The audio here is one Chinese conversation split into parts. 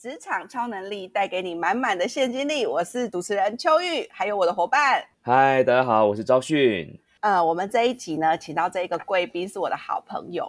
职场超能力带给你满满的现金力。我是主持人秋玉，还有我的伙伴。嗨，大家好，我是昭训。呃，我们这一集呢，请到这一个贵宾是我的好朋友，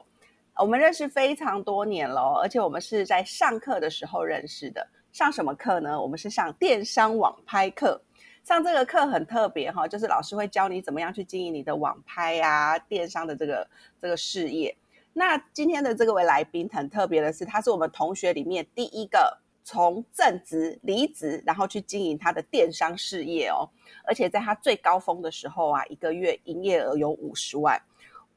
我们认识非常多年了，而且我们是在上课的时候认识的。上什么课呢？我们是上电商网拍课。上这个课很特别哈，就是老师会教你怎么样去经营你的网拍啊、电商的这个这个事业。那今天的这个位来宾很特别的是，他是我们同学里面第一个从正职离职，然后去经营他的电商事业哦。而且在他最高峰的时候啊，一个月营业额有五十万，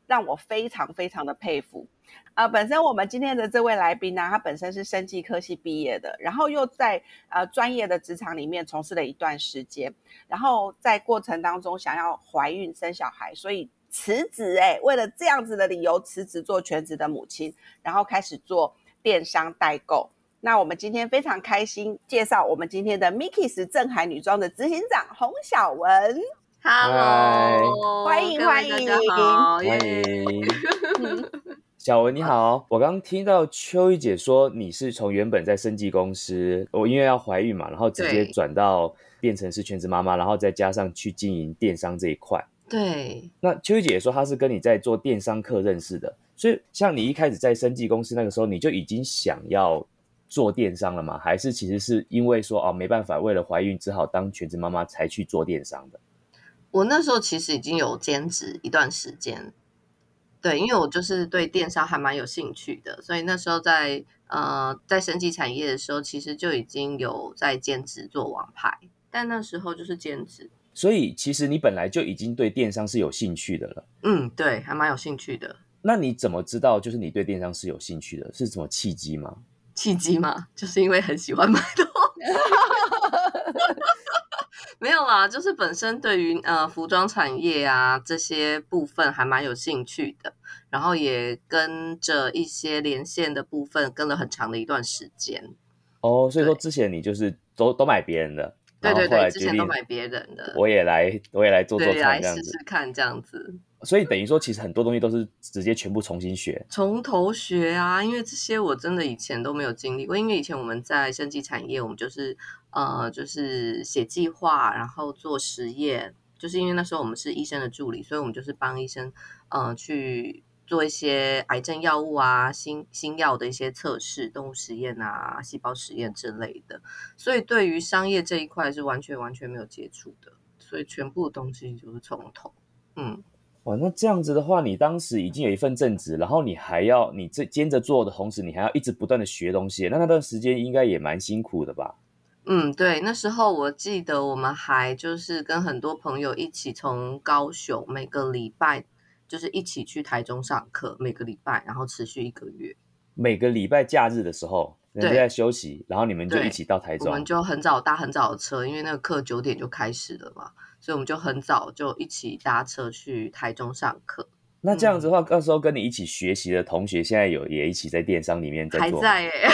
让我非常非常的佩服。呃，本身我们今天的这位来宾呢，他本身是生技科系毕业的，然后又在呃专业的职场里面从事了一段时间，然后在过程当中想要怀孕生小孩，所以。辞职哎，为了这样子的理由辞职做全职的母亲，然后开始做电商代购。那我们今天非常开心介绍我们今天的 Mickey's 正海女装的执行长洪小文。Hello，欢迎欢迎欢迎。小文你好，我刚听到秋玉姐说你是从原本在生技公司，我因为要怀孕嘛，然后直接转到变成是全职妈妈，然后再加上去经营电商这一块。对，那秋雨姐说她是跟你在做电商课认识的，所以像你一开始在生技公司那个时候，你就已经想要做电商了吗？还是其实是因为说哦没办法，为了怀孕只好当全职妈妈才去做电商的？我那时候其实已经有兼职一段时间，对，因为我就是对电商还蛮有兴趣的，所以那时候在呃在生技产业的时候，其实就已经有在兼职做网拍，但那时候就是兼职。所以其实你本来就已经对电商是有兴趣的了。嗯，对，还蛮有兴趣的。那你怎么知道就是你对电商是有兴趣的？是什么契机吗？契机吗？就是因为很喜欢买东西。没有啦，就是本身对于呃服装产业啊这些部分还蛮有兴趣的，然后也跟着一些连线的部分跟了很长的一段时间。哦，所以说之前你就是都都买别人的。对对对，之前都买别人的，我也来，我也来做做看，这样子试试看这样子。所以等于说，其实很多东西都是直接全部重新学，从头学啊。因为这些我真的以前都没有经历过，因为以前我们在生技产业，我们就是呃，就是写计划，然后做实验。就是因为那时候我们是医生的助理，所以我们就是帮医生呃去。做一些癌症药物啊、新新药的一些测试、动物实验啊、细胞实验之类的，所以对于商业这一块是完全完全没有接触的，所以全部东西就是从头。嗯，哇，那这样子的话，你当时已经有一份正职，然后你还要你这兼着做的同时，你还要一直不断的学东西，那那段时间应该也蛮辛苦的吧？嗯，对，那时候我记得我们还就是跟很多朋友一起从高雄每个礼拜。就是一起去台中上课，每个礼拜，然后持续一个月。每个礼拜假日的时候，人家在休息，然后你们就一起到台中。我们就很早搭很早的车，因为那个课九点就开始了嘛，所以我们就很早就一起搭车去台中上课。那这样子的话，到时候跟你一起学习的同学，现在有也一起在电商里面在做，还在哎。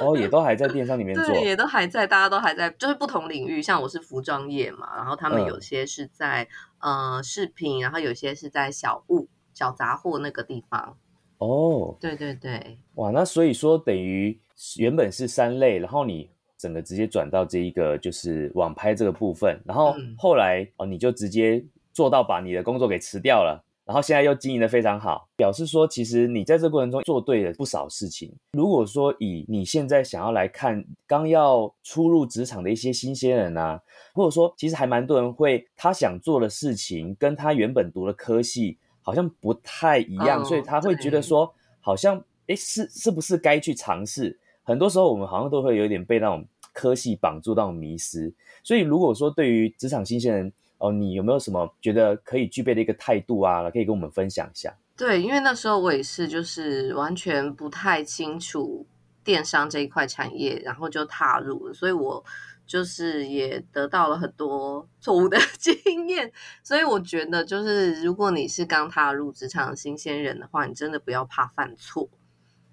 哦，也都还在电商里面做，也都还在，大家都还在，就是不同领域。像我是服装业嘛，然后他们有些是在呃饰品，然后有些是在小物、小杂货那个地方。哦，对对对，哇，那所以说等于原本是三类，然后你整个直接转到这一个就是网拍这个部分，然后后来哦你就直接做到把你的工作给辞掉了。然后现在又经营的非常好，表示说其实你在这过程中做对了不少事情。如果说以你现在想要来看刚要初入职场的一些新鲜人啊，或者说其实还蛮多人会他想做的事情跟他原本读的科系好像不太一样，所以他会觉得说好像哎是是不是该去尝试？很多时候我们好像都会有点被那种科系绑住那种迷失。所以如果说对于职场新鲜人，哦，你有没有什么觉得可以具备的一个态度啊？可以跟我们分享一下。对，因为那时候我也是，就是完全不太清楚电商这一块产业，然后就踏入了，所以我就是也得到了很多 错误的经验。所以我觉得，就是如果你是刚踏入职场的新鲜人的话，你真的不要怕犯错。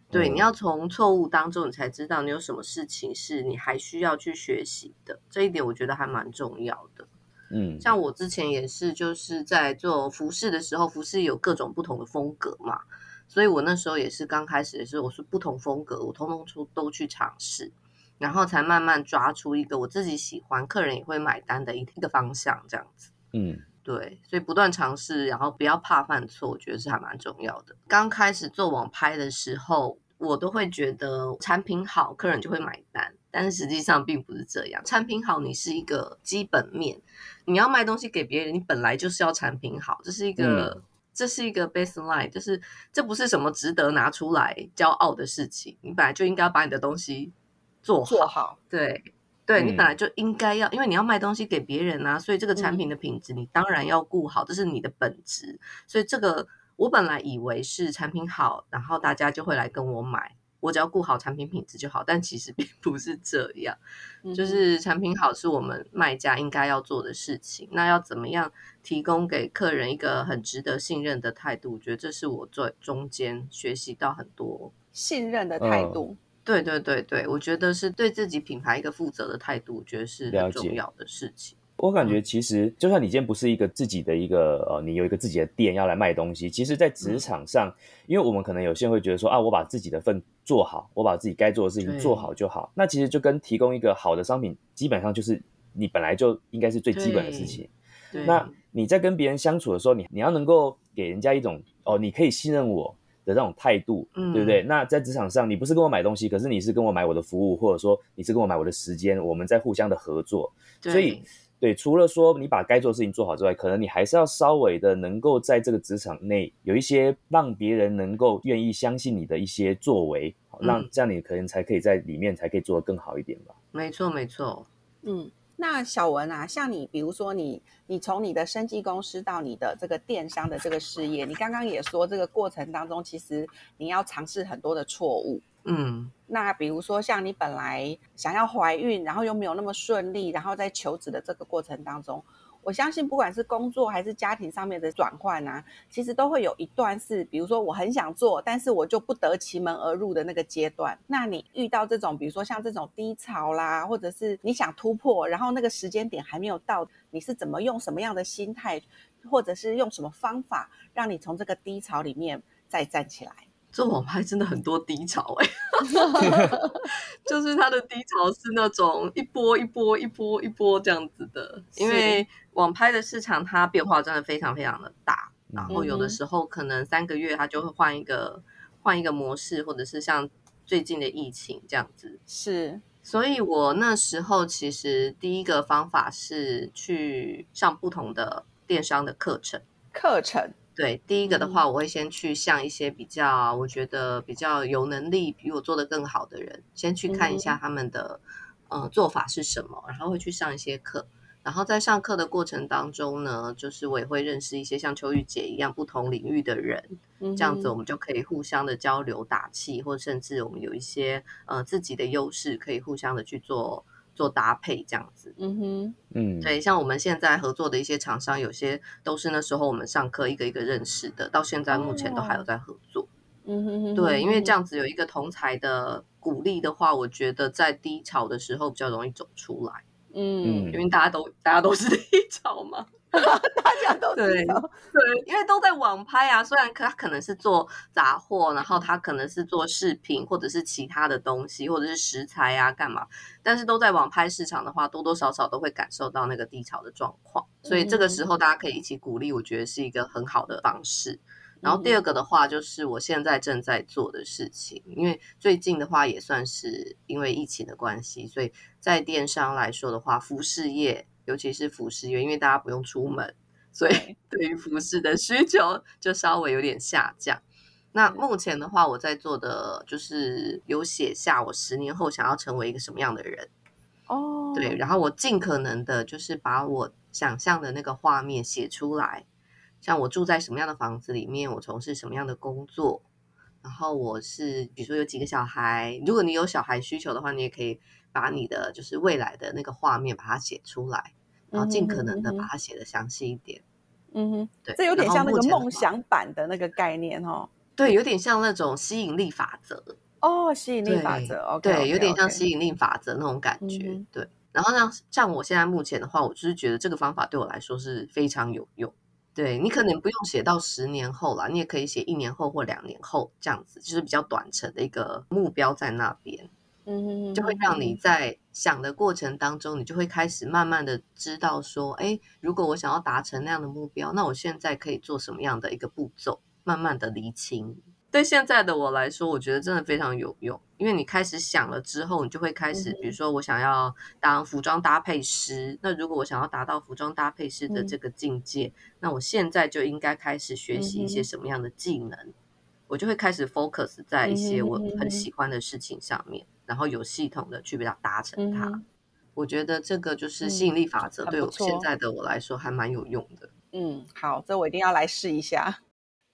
对，你要从错误当中，你才知道你有什么事情是你还需要去学习的。这一点我觉得还蛮重要的。嗯，像我之前也是，就是在做服饰的时候，服饰有各种不同的风格嘛，所以我那时候也是刚开始的时候，我是不同风格，我通通出都去尝试。然后才慢慢抓出一个我自己喜欢、客人也会买单的一一个方向，这样子。嗯，对，所以不断尝试，然后不要怕犯错，我觉得是还蛮重要的。刚开始做网拍的时候，我都会觉得产品好，客人就会买单，但是实际上并不是这样。产品好，你是一个基本面，你要卖东西给别人，你本来就是要产品好，这是一个。这是一个 baseline，就是这不是什么值得拿出来骄傲的事情。你本来就应该把你的东西做好，做好。对，对你本来就应该要，因为你要卖东西给别人啊，所以这个产品的品质你当然要顾好，这是你的本质。所以这个我本来以为是产品好，然后大家就会来跟我买。我只要顾好产品品质就好，但其实 并不是这样。就是产品好是我们卖家应该要做的事情。那要怎么样提供给客人一个很值得信任的态度？我觉得这是我最中间学习到很多信任的态度。对对对对，我觉得是对自己品牌一个负责的态度，我觉得是很重要的事情。我感觉其实，就算你今天不是一个自己的一个呃，你有一个自己的店要来卖东西，其实，在职场上，因为我们可能有些人会觉得说啊，我把自己的份做好，我把自己该做的事情做好就好。那其实就跟提供一个好的商品，基本上就是你本来就应该是最基本的事情。那你在跟别人相处的时候，你你要能够给人家一种哦，你可以信任我的那种态度，对不对？那在职场上，你不是跟我买东西，可是你是跟我买我的服务，或者说你是跟我买我的时间，我们在互相的合作，所以。对，除了说你把该做的事情做好之外，可能你还是要稍微的能够在这个职场内有一些让别人能够愿意相信你的一些作为，让这样你可能才可以在里面才可以做得更好一点吧。没错，没错。嗯，那小文啊，像你，比如说你，你从你的生技公司到你的这个电商的这个事业，你刚刚也说这个过程当中，其实你要尝试很多的错误。嗯，那比如说像你本来想要怀孕，然后又没有那么顺利，然后在求职的这个过程当中，我相信不管是工作还是家庭上面的转换啊，其实都会有一段是，比如说我很想做，但是我就不得其门而入的那个阶段。那你遇到这种，比如说像这种低潮啦，或者是你想突破，然后那个时间点还没有到，你是怎么用什么样的心态，或者是用什么方法，让你从这个低潮里面再站起来？做网拍真的很多低潮哎，就是它的低潮是那种一波一波一波一波这样子的，因为网拍的市场它变化真的非常非常的大，然后有的时候可能三个月它就会换一个换一个模式，或者是像最近的疫情这样子。是，所以我那时候其实第一个方法是去上不同的电商的课程，课程。对，第一个的话，我会先去向一些比较，我觉得比较有能力比我做的更好的人，先去看一下他们的呃做法是什么，然后会去上一些课。然后在上课的过程当中呢，就是我也会认识一些像秋玉姐一样不同领域的人，这样子我们就可以互相的交流打气，或甚至我们有一些呃自己的优势，可以互相的去做。做搭配这样子，嗯哼，嗯，对，像我们现在合作的一些厂商，有些都是那时候我们上课一个一个认识的，到现在目前都还有在合作，嗯哼哼，对，因为这样子有一个同才的鼓励的话，我觉得在低潮的时候比较容易走出来，嗯，因为大家都大家都是 低潮嘛。大家都对对，因为都在网拍啊。虽然可他可能是做杂货，然后他可能是做饰品或者是其他的东西，或者是食材啊，干嘛？但是都在网拍市场的话，多多少少都会感受到那个低潮的状况。所以这个时候大家可以一起鼓励，我觉得是一个很好的方式。然后第二个的话，就是我现在正在做的事情，因为最近的话也算是因为疫情的关系，所以在电商来说的话，服饰业。尤其是服饰业，因为大家不用出门，所以对 于服饰的需求就稍微有点下降。那目前的话，我在做的就是有写下我十年后想要成为一个什么样的人哦。对，然后我尽可能的就是把我想象的那个画面写出来，像我住在什么样的房子里面，我从事什么样的工作，然后我是比如说有几个小孩，如果你有小孩需求的话，你也可以把你的就是未来的那个画面把它写出来。然后尽可能的把它写的详细一点，嗯哼，对，这有点像那个梦想版的那个概念哦，对，有点像那种吸引力法则哦，吸引力法则对，有点像吸引力法则那种感觉，对。然后像像我现在目前的话，我就是觉得这个方法对我来说是非常有用。对你可能不用写到十年后了，你也可以写一年后或两年后这样子，就是比较短程的一个目标在那边。嗯，就会让你在想的过程当中，你就会开始慢慢的知道说，哎，如果我想要达成那样的目标，那我现在可以做什么样的一个步骤，慢慢的厘清。对现在的我来说，我觉得真的非常有用，因为你开始想了之后，你就会开始，比如说我想要当服装搭配师，那如果我想要达到服装搭配师的这个境界，那我现在就应该开始学习一些什么样的技能，我就会开始 focus 在一些我很喜欢的事情上面，然后有系统的去比较达成它。我觉得这个就是吸引力法则，对我现在的我来说还蛮有用的。嗯，好，这我一定要来试一下。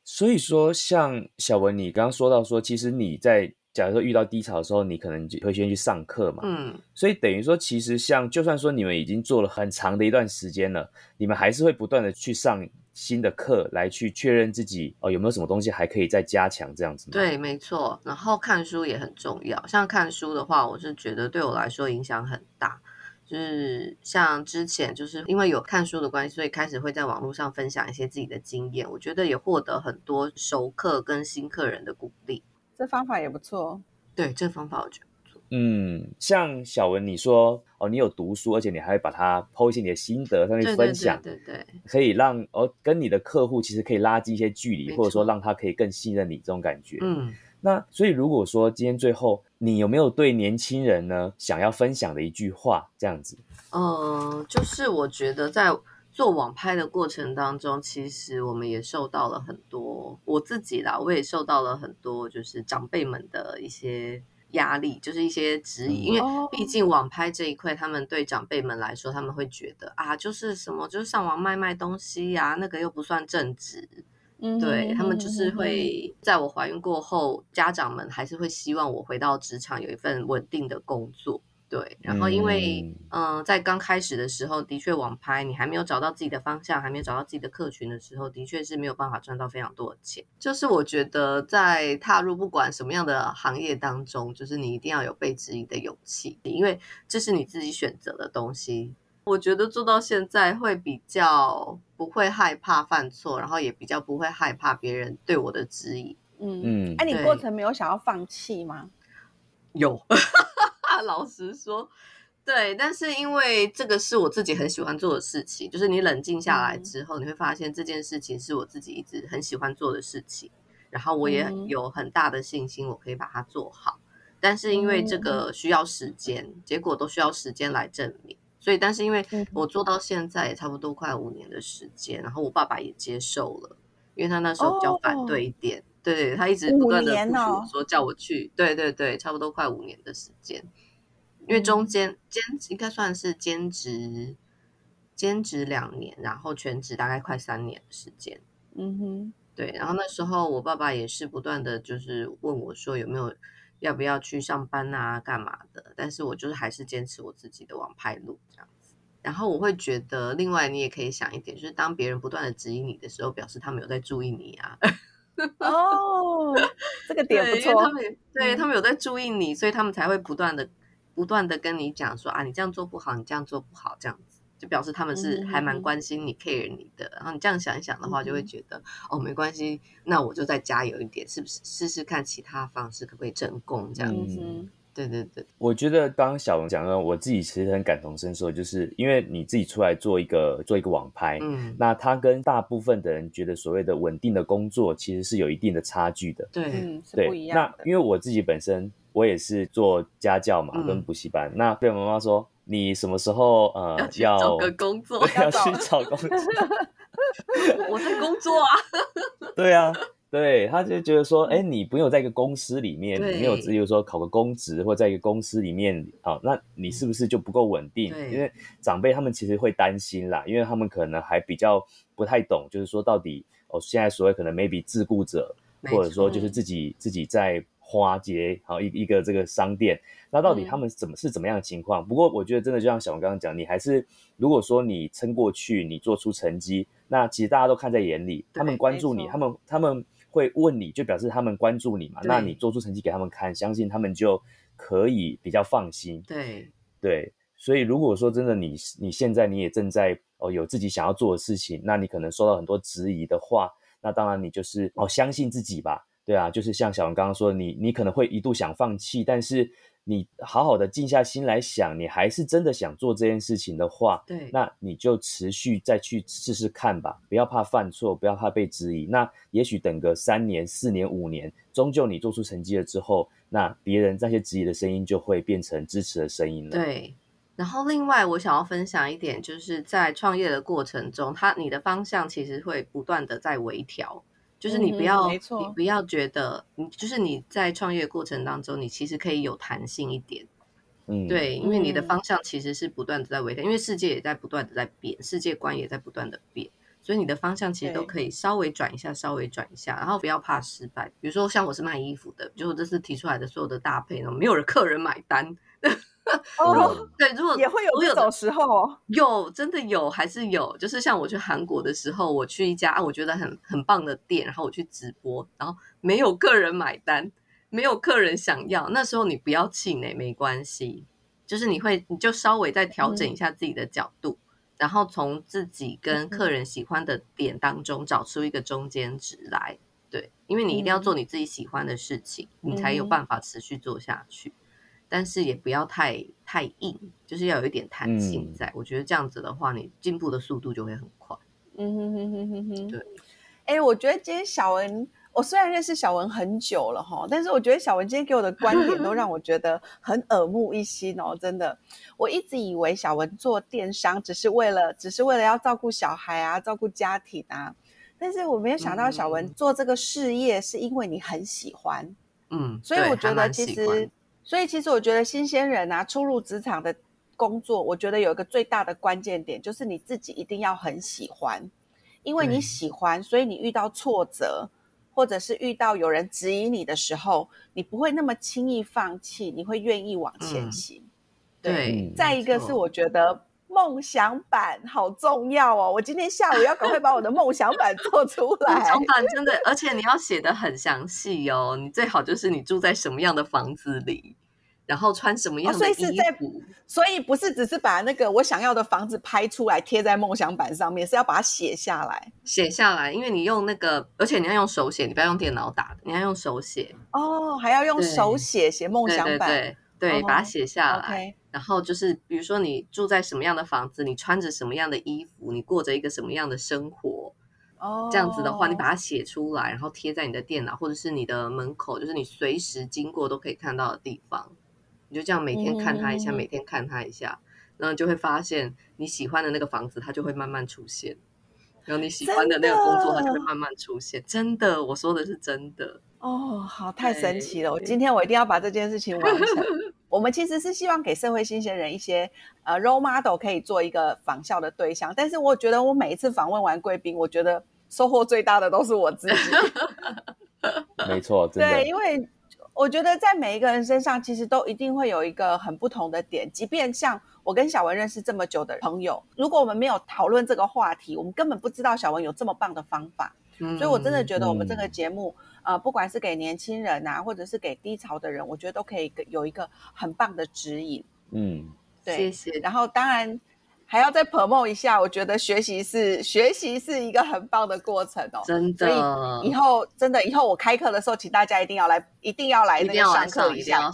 所以说，像小文，你刚刚说到说，其实你在假如说遇到低潮的时候，你可能就会先去上课嘛。嗯。所以等于说，其实像就算说你们已经做了很长的一段时间了，你们还是会不断的去上新的课，来去确认自己哦有没有什么东西还可以再加强这样子。对，没错。然后看书也很重要，像看书的话，我是觉得对我来说影响很大。就是像之前，就是因为有看书的关系，所以开始会在网络上分享一些自己的经验。我觉得也获得很多熟客跟新客人的鼓励。这方法也不错。对，这方法我觉得。嗯，像小文你说哦，你有读书，而且你还会把它剖一些你的心得上去分享，对对，可以让哦跟你的客户其实可以拉近一些距离，或者说让他可以更信任你这种感觉。嗯。那所以，如果说今天最后你有没有对年轻人呢想要分享的一句话？这样子，嗯，就是我觉得在做网拍的过程当中，其实我们也受到了很多，我自己啦，我也受到了很多，就是长辈们的一些压力，就是一些质疑，因为毕竟网拍这一块，他们对长辈们来说，他们会觉得啊，就是什么，就是上网卖卖东西呀，那个又不算正职。对他们就是会在我怀孕过后，家长们还是会希望我回到职场有一份稳定的工作。对，然后因为嗯，在刚开始的时候，的确网拍你还没有找到自己的方向，还没有找到自己的客群的时候，的确是没有办法赚到非常多的钱。就是我觉得在踏入不管什么样的行业当中，就是你一定要有被质疑的勇气，因为这是你自己选择的东西。我觉得做到现在会比较不会害怕犯错，然后也比较不会害怕别人对我的质疑。嗯嗯，哎，你过程没有想要放弃吗？有，老实说，对，但是因为这个是我自己很喜欢做的事情，就是你冷静下来之后，你会发现这件事情是我自己一直很喜欢做的事情，然后我也有很大的信心，我可以把它做好。但是因为这个需要时间，结果都需要时间来证明。所以，但是因为我做到现在也差不多快五年的时间，然后我爸爸也接受了，因为他那时候比较反对一点，对对，他一直不断的说叫我去，对对对，差不多快五年的时间，因为中间兼应该算是兼职，兼职两年，然后全职大概快三年的时间，嗯哼，对，然后那时候我爸爸也是不断的就是问我说有没有。要不要去上班啊？干嘛的？但是我就是还是坚持我自己的网拍路这样子。然后我会觉得，另外你也可以想一点，就是当别人不断的质疑你的时候，表示他们有在注意你啊。哦，这个点不错。他们对他们有在注意你，所以他们才会不断的、不断的跟你讲说啊，你这样做不好，你这样做不好，这样子。就表示他们是还蛮关心你、care 你的，然后你这样想一想的话，就会觉得哦，没关系，那我就再加油一点，是不是？试试看其他方式可不可以成功？这样子，对对对。我觉得刚刚小龙讲的，我自己其实很感同身受，就是因为你自己出来做一个做一个网拍，嗯，那他跟大部分的人觉得所谓的稳定的工作，其实是有一定的差距的，对，是不一样。那因为我自己本身我也是做家教嘛，跟补习班，那被妈妈说。你什么时候呃要找个工作？要去找工作？我在工作啊。对啊，对，他就觉得说，哎，你不用在一个公司里面，你没有只有说考个公职或在一个公司里面，好，那你是不是就不够稳定？因为长辈他们其实会担心啦，因为他们可能还比较不太懂，就是说到底哦，现在所谓可能 maybe 自雇者，或者说就是自己自己在。花街好一一个这个商店，那到底他们怎么是怎么样的情况？不过我觉得真的就像小王刚刚讲，你还是如果说你撑过去，你做出成绩，那其实大家都看在眼里，他们关注你，他们他们会问你就表示他们关注你嘛。那你做出成绩给他们看，相信他们就可以比较放心。对对，所以如果说真的你你现在你也正在哦有自己想要做的事情，那你可能受到很多质疑的话，那当然你就是哦相信自己吧。对啊，就是像小王刚刚说，你你可能会一度想放弃，但是你好好的静下心来想，你还是真的想做这件事情的话，对，那你就持续再去试试看吧，不要怕犯错，不要怕被质疑。那也许等个三年、四年、五年，终究你做出成绩了之后，那别人那些质疑的声音就会变成支持的声音了。对。然后另外，我想要分享一点，就是在创业的过程中，它你的方向其实会不断的在微调。就是你不要，你不要觉得，你就是你在创业过程当中，你其实可以有弹性一点，嗯，对，因为你的方向其实是不断的在微调，因为世界也在不断的在变，世界观也在不断的变，所以你的方向其实都可以稍微转一下，稍微转一下，然后不要怕失败。比如说像我是卖衣服的，就这次提出来的所有的搭配呢，没有人客人买单。哦，对，如果也会有这种时候，有真的有，还是有。就是像我去韩国的时候，我去一家啊，我觉得很很棒的店，然后我去直播，然后没有客人买单，没有客人想要。那时候你不要气馁，没关系，就是你会你就稍微再调整一下自己的角度，然后从自己跟客人喜欢的点当中找出一个中间值来。对，因为你一定要做你自己喜欢的事情，你才有办法持续做下去。但是也不要太太硬，就是要有一点弹性在。我觉得这样子的话，你进步的速度就会很快。嗯哼哼哼哼哼。对。哎，我觉得今天小文，我虽然认识小文很久了哈，但是我觉得小文今天给我的观点都让我觉得很耳目一新哦，真的。我一直以为小文做电商只是为了，只是为了要照顾小孩啊，照顾家庭啊。但是我没有想到小文做这个事业是因为你很喜欢。嗯。所以我觉得其实。所以其实我觉得新鲜人啊，初入职场的工作，我觉得有一个最大的关键点，就是你自己一定要很喜欢，因为你喜欢，所以你遇到挫折，或者是遇到有人质疑你的时候，你不会那么轻易放弃，你会愿意往前行。对，再一个是我觉得梦想版好重要哦，我今天下午要赶快把我的梦想版 做出来。梦想版真的，而且你要写的很详细哦，你最好就是你住在什么样的房子里。然后穿什么样的衣服？所以不是只是把那个我想要的房子拍出来贴在梦想板上面，是要把它写下来。写下来，因为你用那个，而且你要用手写，你不要用电脑打的，你要用手写。哦，还要用手写写梦想版，对对，把它写下来。然后就是，比如说你住在什么样的房子，你穿着什么样的衣服，你过着一个什么样的生活。哦，这样子的话，你把它写出来，然后贴在你的电脑或者是你的门口，就是你随时经过都可以看到的地方。你就这样每天看它一下，每天看它一下，然后就会发现你喜欢的那个房子，它就会慢慢出现；然后你喜欢的那个工作，它就会慢慢出现。真的，我说的是真的。哦，好，太神奇了！我今天我一定要把这件事情完成。我们其实是希望给社会新鲜人一些呃 role model，可以做一个仿效的对象。但是我觉得我每一次访问完贵宾，我觉得收获最大的都是我自己。没错，对，因为。我觉得在每一个人身上，其实都一定会有一个很不同的点。即便像我跟小文认识这么久的朋友，如果我们没有讨论这个话题，我们根本不知道小文有这么棒的方法。所以，我真的觉得我们这个节目，呃，不管是给年轻人啊，或者是给低潮的人，我觉得都可以有一个很棒的指引。嗯，对，谢谢。然后，当然。还要再 promote 一下，我觉得学习是学习是一个很棒的过程哦，真的。所以以后真的以后我开课的时候，请大家一定要来，一定要来那个上课一下。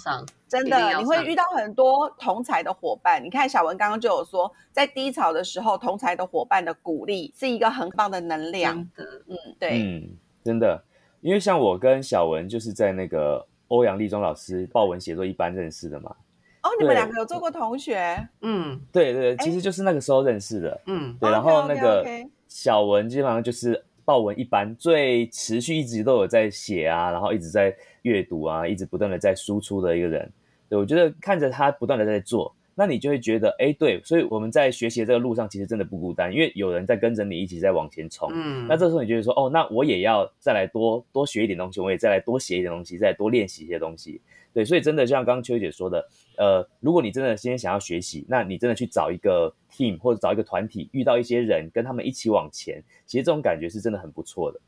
真的，你会遇到很多同才的伙伴。你看小文刚刚就有说，在低潮的时候，同才的伙伴的鼓励是一个很棒的能量。的，嗯，对，嗯，真的，因为像我跟小文就是在那个欧阳立中老师报文写作一班认识的嘛。哦，你们两个有做过同学？嗯，对对，其实就是那个时候认识的。嗯，对，然后那个小文基本上就是报文一般，最持续一直都有在写啊，然后一直在阅读啊，一直不断的在输出的一个人。对我觉得看着他不断的在做，那你就会觉得，哎，对，所以我们在学习这个路上其实真的不孤单，因为有人在跟着你一起在往前冲。嗯，那这时候你就会说，哦，那我也要再来多多学一点东西，我也再来多写一点东西，再多练习一些东西。对，所以真的就像刚刚秋姐说的，呃，如果你真的今天想要学习，那你真的去找一个 team 或者找一个团体，遇到一些人，跟他们一起往前，其实这种感觉是真的很不错的。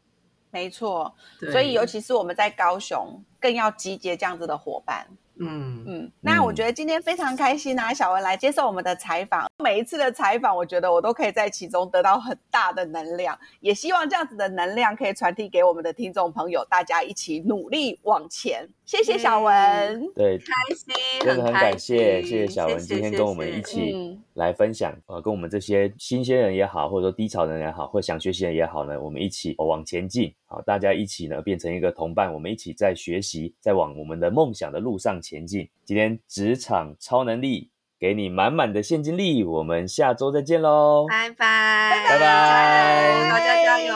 没错，所以尤其是我们在高雄，更要集结这样子的伙伴。嗯嗯，那我觉得今天非常开心啊，小文来接受我们的采访。每一次的采访，我觉得我都可以在其中得到很大的能量，也希望这样子的能量可以传递给我们的听众朋友，大家一起努力往前。谢谢小文，对，开心，真的很感谢，谢谢小文今天跟我们一起来分享，呃，跟我们这些新鲜人也好，或者说低潮人也好，或想学习人也好呢，我们一起往前进，好，大家一起呢变成一个同伴，我们一起在学习，在往我们的梦想的路上前进。今天职场超能力给你满满的现金力，我们下周再见喽，拜拜，拜拜，大家加油。